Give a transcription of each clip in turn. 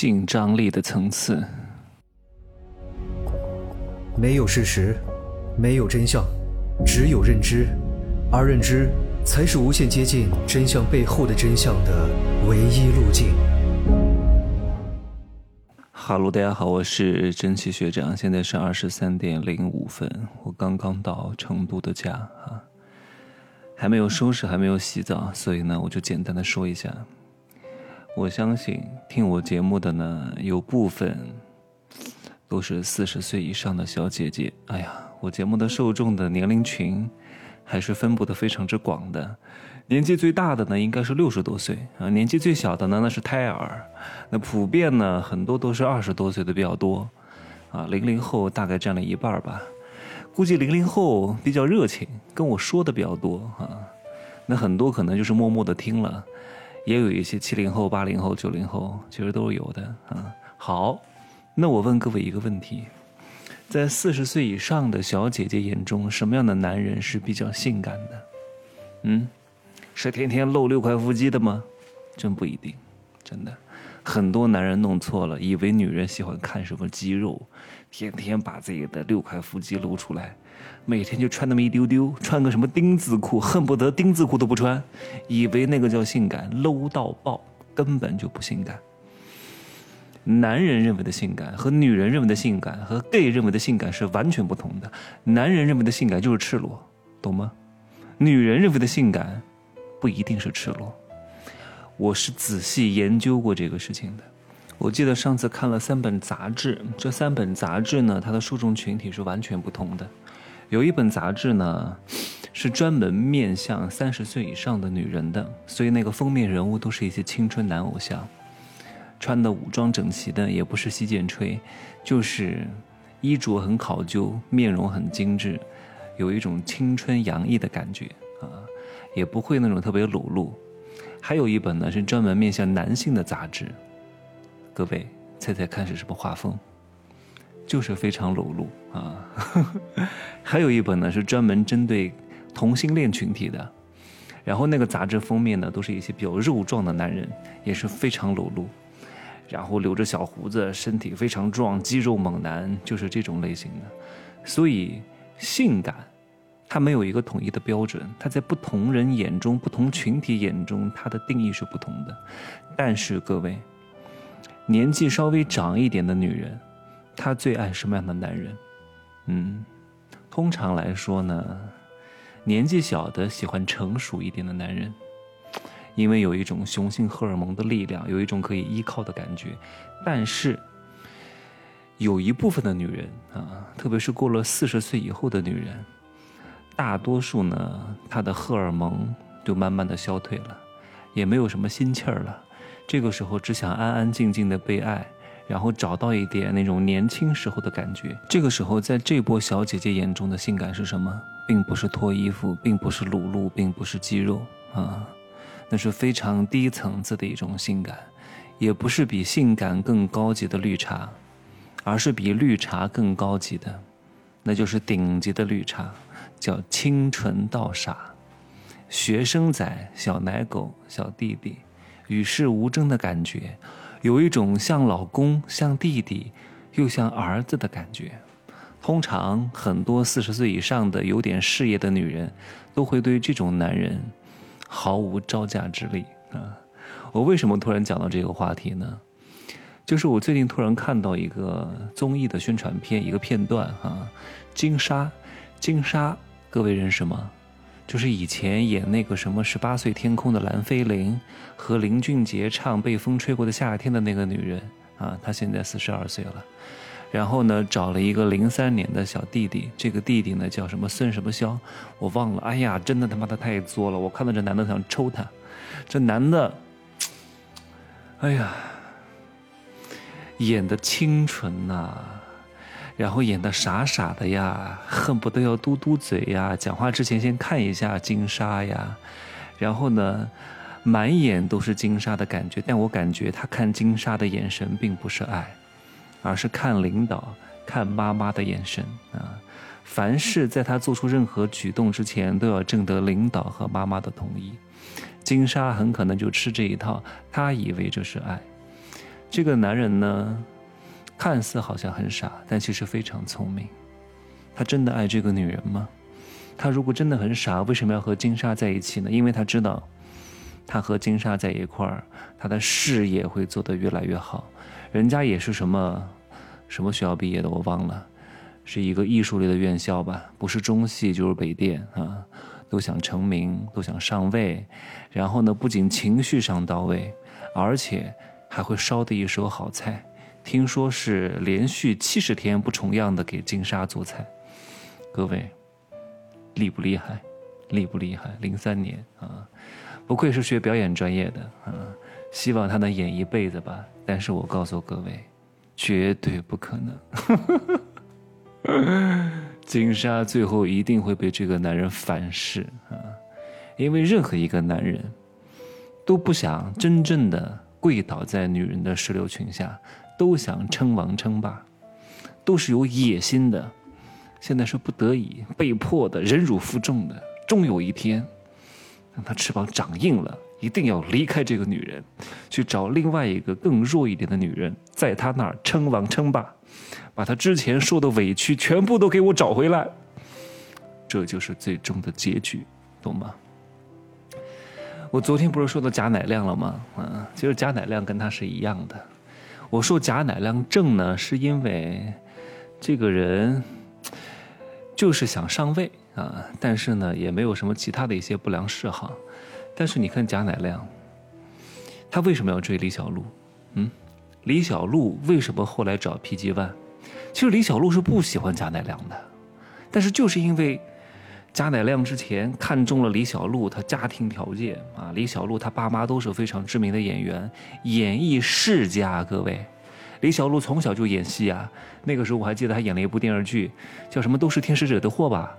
性张力的层次。没有事实，没有真相，只有认知，而认知才是无限接近真相背后的真相的唯一路径。哈喽，大家好，我是真奇学长，现在是二十三点零五分，我刚刚到成都的家啊，还没有收拾，还没有洗澡，所以呢，我就简单的说一下。我相信听我节目的呢，有部分都是四十岁以上的小姐姐。哎呀，我节目的受众的年龄群还是分布的非常之广的。年纪最大的呢，应该是六十多岁啊；年纪最小的呢，那是胎儿。那普遍呢，很多都是二十多岁的比较多啊。零零后大概占了一半吧。估计零零后比较热情，跟我说的比较多啊。那很多可能就是默默的听了。也有一些七零后、八零后、九零后，其实都是有的啊。好，那我问各位一个问题：在四十岁以上的小姐姐眼中，什么样的男人是比较性感的？嗯，是天天露六块腹肌的吗？真不一定，真的。很多男人弄错了，以为女人喜欢看什么肌肉，天天把自己的六块腹肌露出来。每天就穿那么一丢丢，穿个什么丁字裤，恨不得丁字裤都不穿，以为那个叫性感，low 到爆，根本就不性感。男人认为的性感和女人认为的性感和 gay 认为的性感是完全不同的。男人认为的性感就是赤裸，懂吗？女人认为的性感不一定是赤裸。我是仔细研究过这个事情的。我记得上次看了三本杂志，这三本杂志呢，它的受众群体是完全不同的。有一本杂志呢，是专门面向三十岁以上的女人的，所以那个封面人物都是一些青春男偶像，穿的武装整齐的，也不是洗剪吹，就是衣着很考究，面容很精致，有一种青春洋溢的感觉啊，也不会那种特别裸露。还有一本呢，是专门面向男性的杂志，各位猜猜看是什么画风？就是非常裸露啊，还有一本呢是专门针对同性恋群体的，然后那个杂志封面呢都是一些比较肉壮的男人，也是非常裸露，然后留着小胡子，身体非常壮，肌肉猛男，就是这种类型的。所以性感，它没有一个统一的标准，它在不同人眼中、不同群体眼中，它的定义是不同的。但是各位，年纪稍微长一点的女人。她最爱什么样的男人？嗯，通常来说呢，年纪小的喜欢成熟一点的男人，因为有一种雄性荷尔蒙的力量，有一种可以依靠的感觉。但是，有一部分的女人啊，特别是过了四十岁以后的女人，大多数呢，他的荷尔蒙就慢慢的消退了，也没有什么心气儿了。这个时候，只想安安静静的被爱。然后找到一点那种年轻时候的感觉。这个时候，在这波小姐姐眼中的性感是什么？并不是脱衣服，并不是裸露，并不是肌肉啊，那是非常低层次的一种性感，也不是比性感更高级的绿茶，而是比绿茶更高级的，那就是顶级的绿茶，叫清纯到傻，学生仔、小奶狗、小弟弟，与世无争的感觉。有一种像老公、像弟弟，又像儿子的感觉。通常很多四十岁以上的有点事业的女人，都会对这种男人毫无招架之力啊！我为什么突然讲到这个话题呢？就是我最近突然看到一个综艺的宣传片，一个片段啊，金莎，金莎，各位认识吗？就是以前演那个什么十八岁天空的蓝菲玲，和林俊杰唱《被风吹过的夏天》的那个女人啊，她现在四十二岁了，然后呢找了一个零三年的小弟弟，这个弟弟呢叫什么孙什么肖，我忘了。哎呀，真的他妈的太作了，我看到这男的想抽他，这男的，哎呀，演的清纯呐。然后演的傻傻的呀，恨不得要嘟嘟嘴呀，讲话之前先看一下金莎呀，然后呢，满眼都是金莎的感觉。但我感觉他看金莎的眼神并不是爱，而是看领导、看妈妈的眼神啊。凡事在他做出任何举动之前，都要征得领导和妈妈的同意。金莎很可能就吃这一套，他以为这是爱。这个男人呢，看似好像很傻，但其实非常聪明。他真的爱这个女人吗？他如果真的很傻，为什么要和金莎在一起呢？因为他知道，他和金莎在一块儿，他的事业会做得越来越好。人家也是什么什么学校毕业的，我忘了，是一个艺术类的院校吧，不是中戏就是北电啊，都想成名，都想上位。然后呢，不仅情绪上到位，而且还会烧的一手好菜。听说是连续七十天不重样的给金莎做菜。各位，厉不厉害？厉不厉害？零三年啊，不愧是学表演专业的啊！希望他能演一辈子吧。但是我告诉各位，绝对不可能。金莎最后一定会被这个男人反噬啊！因为任何一个男人，都不想真正的跪倒在女人的石榴裙下，都想称王称霸，都是有野心的。现在是不得已、被迫的、忍辱负重的。终有一天，当他翅膀长硬了，一定要离开这个女人，去找另外一个更弱一点的女人，在他那儿称王称霸，把他之前受的委屈全部都给我找回来。这就是最终的结局，懂吗？我昨天不是说到贾乃亮了吗？嗯，其实贾乃亮跟他是一样的。我说贾乃亮正呢，是因为这个人。就是想上位啊，但是呢，也没有什么其他的一些不良嗜好。但是你看贾乃亮，他为什么要追李小璐？嗯，李小璐为什么后来找 PG One？其实李小璐是不喜欢贾乃亮的，但是就是因为贾乃亮之前看中了李小璐，他家庭条件啊，李小璐他爸妈都是非常知名的演员，演艺世家，各位。李小璐从小就演戏啊，那个时候我还记得她演了一部电视剧，叫什么“都是天使惹的祸”吧。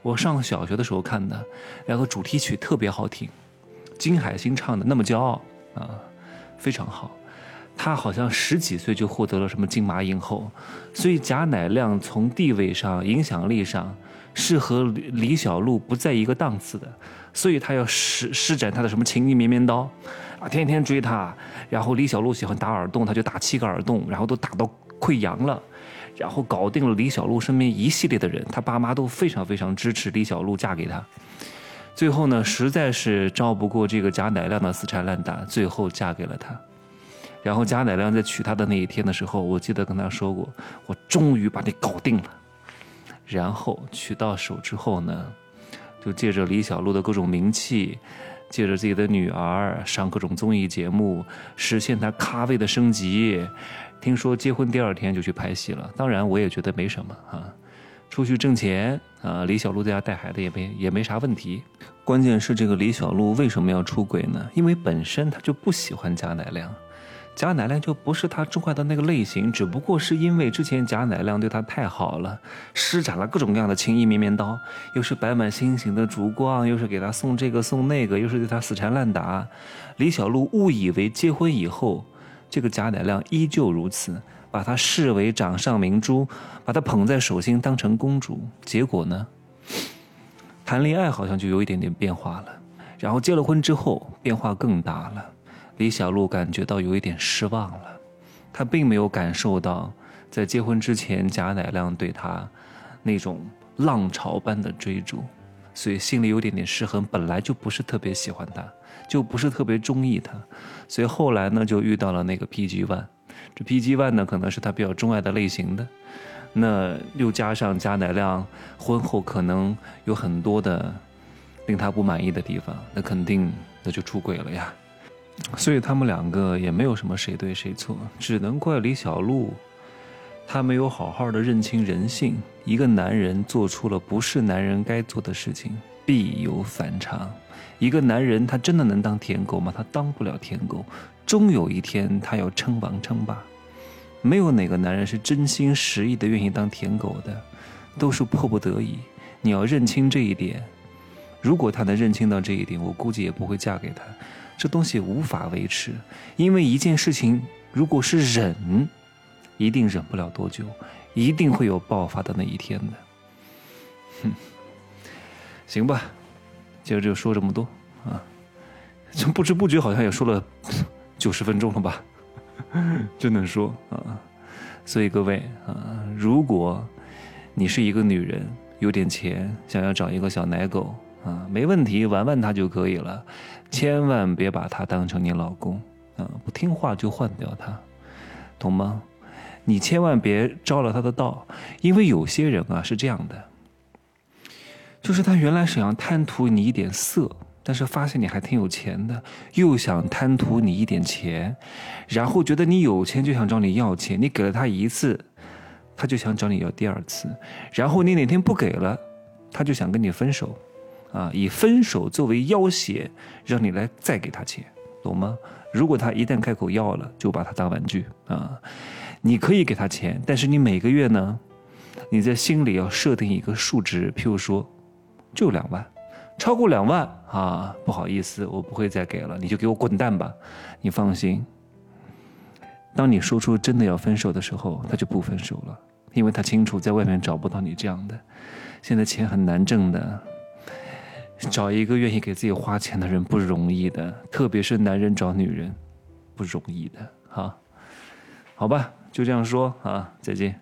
我上小学的时候看的，然后主题曲特别好听，金海心唱的《那么骄傲》啊，非常好。她好像十几岁就获得了什么金马影后，所以贾乃亮从地位上、影响力上是和李小璐不在一个档次的，所以他要施施展他的什么情意绵绵刀。啊，天天追她，然后李小璐喜欢打耳洞，他就打七个耳洞，然后都打到溃疡了，然后搞定了李小璐身边一系列的人，他爸妈都非常非常支持李小璐嫁给他。最后呢，实在是招不过这个贾乃亮的死缠烂打，最后嫁给了他。然后贾乃亮在娶她的那一天的时候，我记得跟他说过，我终于把你搞定了。然后娶到手之后呢，就借着李小璐的各种名气。借着自己的女儿上各种综艺节目，实现他咖位的升级。听说结婚第二天就去拍戏了，当然我也觉得没什么啊，出去挣钱啊。李小璐在家带孩子也没也没啥问题。关键是这个李小璐为什么要出轨呢？因为本身她就不喜欢贾乃亮。贾乃亮就不是他钟爱的那个类型，只不过是因为之前贾乃亮对他太好了，施展了各种各样的情意绵绵刀，又是摆满心形的烛光，又是给他送这个送那个，又是对他死缠烂打。李小璐误以为结婚以后，这个贾乃亮依旧如此，把他视为掌上明珠，把他捧在手心当成公主。结果呢，谈恋爱好像就有一点点变化了，然后结了婚之后变化更大了。李小璐感觉到有一点失望了，她并没有感受到在结婚之前贾乃亮对她那种浪潮般的追逐，所以心里有点点失衡。本来就不是特别喜欢他，就不是特别中意他，所以后来呢就遇到了那个 PG One，这 PG One 呢可能是他比较钟爱的类型的，那又加上贾乃亮婚后可能有很多的令他不满意的地方，那肯定那就出轨了呀。所以他们两个也没有什么谁对谁错，只能怪李小璐，她没有好好的认清人性。一个男人做出了不是男人该做的事情，必有反常。一个男人他真的能当舔狗吗？他当不了舔狗，终有一天他要称王称霸。没有哪个男人是真心实意的愿意当舔狗的，都是迫不得已。你要认清这一点。如果他能认清到这一点，我估计也不会嫁给他。这东西无法维持，因为一件事情如果是忍，一定忍不了多久，一定会有爆发的那一天的。哼，行吧，今儿就说这么多啊，这不知不觉好像也说了九十分钟了吧。只能说啊，所以各位啊，如果你是一个女人，有点钱，想要找一个小奶狗啊，没问题，玩玩他就可以了，千万别把他当成你老公啊，不听话就换掉他，懂吗？你千万别着了他的道，因为有些人啊是这样的，就是他原来想要贪图你一点色。但是发现你还挺有钱的，又想贪图你一点钱，然后觉得你有钱就想找你要钱，你给了他一次，他就想找你要第二次，然后你哪天不给了，他就想跟你分手，啊，以分手作为要挟，让你来再给他钱，懂吗？如果他一旦开口要了，就把他当玩具啊，你可以给他钱，但是你每个月呢，你在心里要设定一个数值，譬如说，就两万。超过两万啊，不好意思，我不会再给了，你就给我滚蛋吧。你放心，当你说出真的要分手的时候，他就不分手了，因为他清楚在外面找不到你这样的。现在钱很难挣的，找一个愿意给自己花钱的人不容易的，特别是男人找女人不容易的哈。好吧，就这样说啊，再见。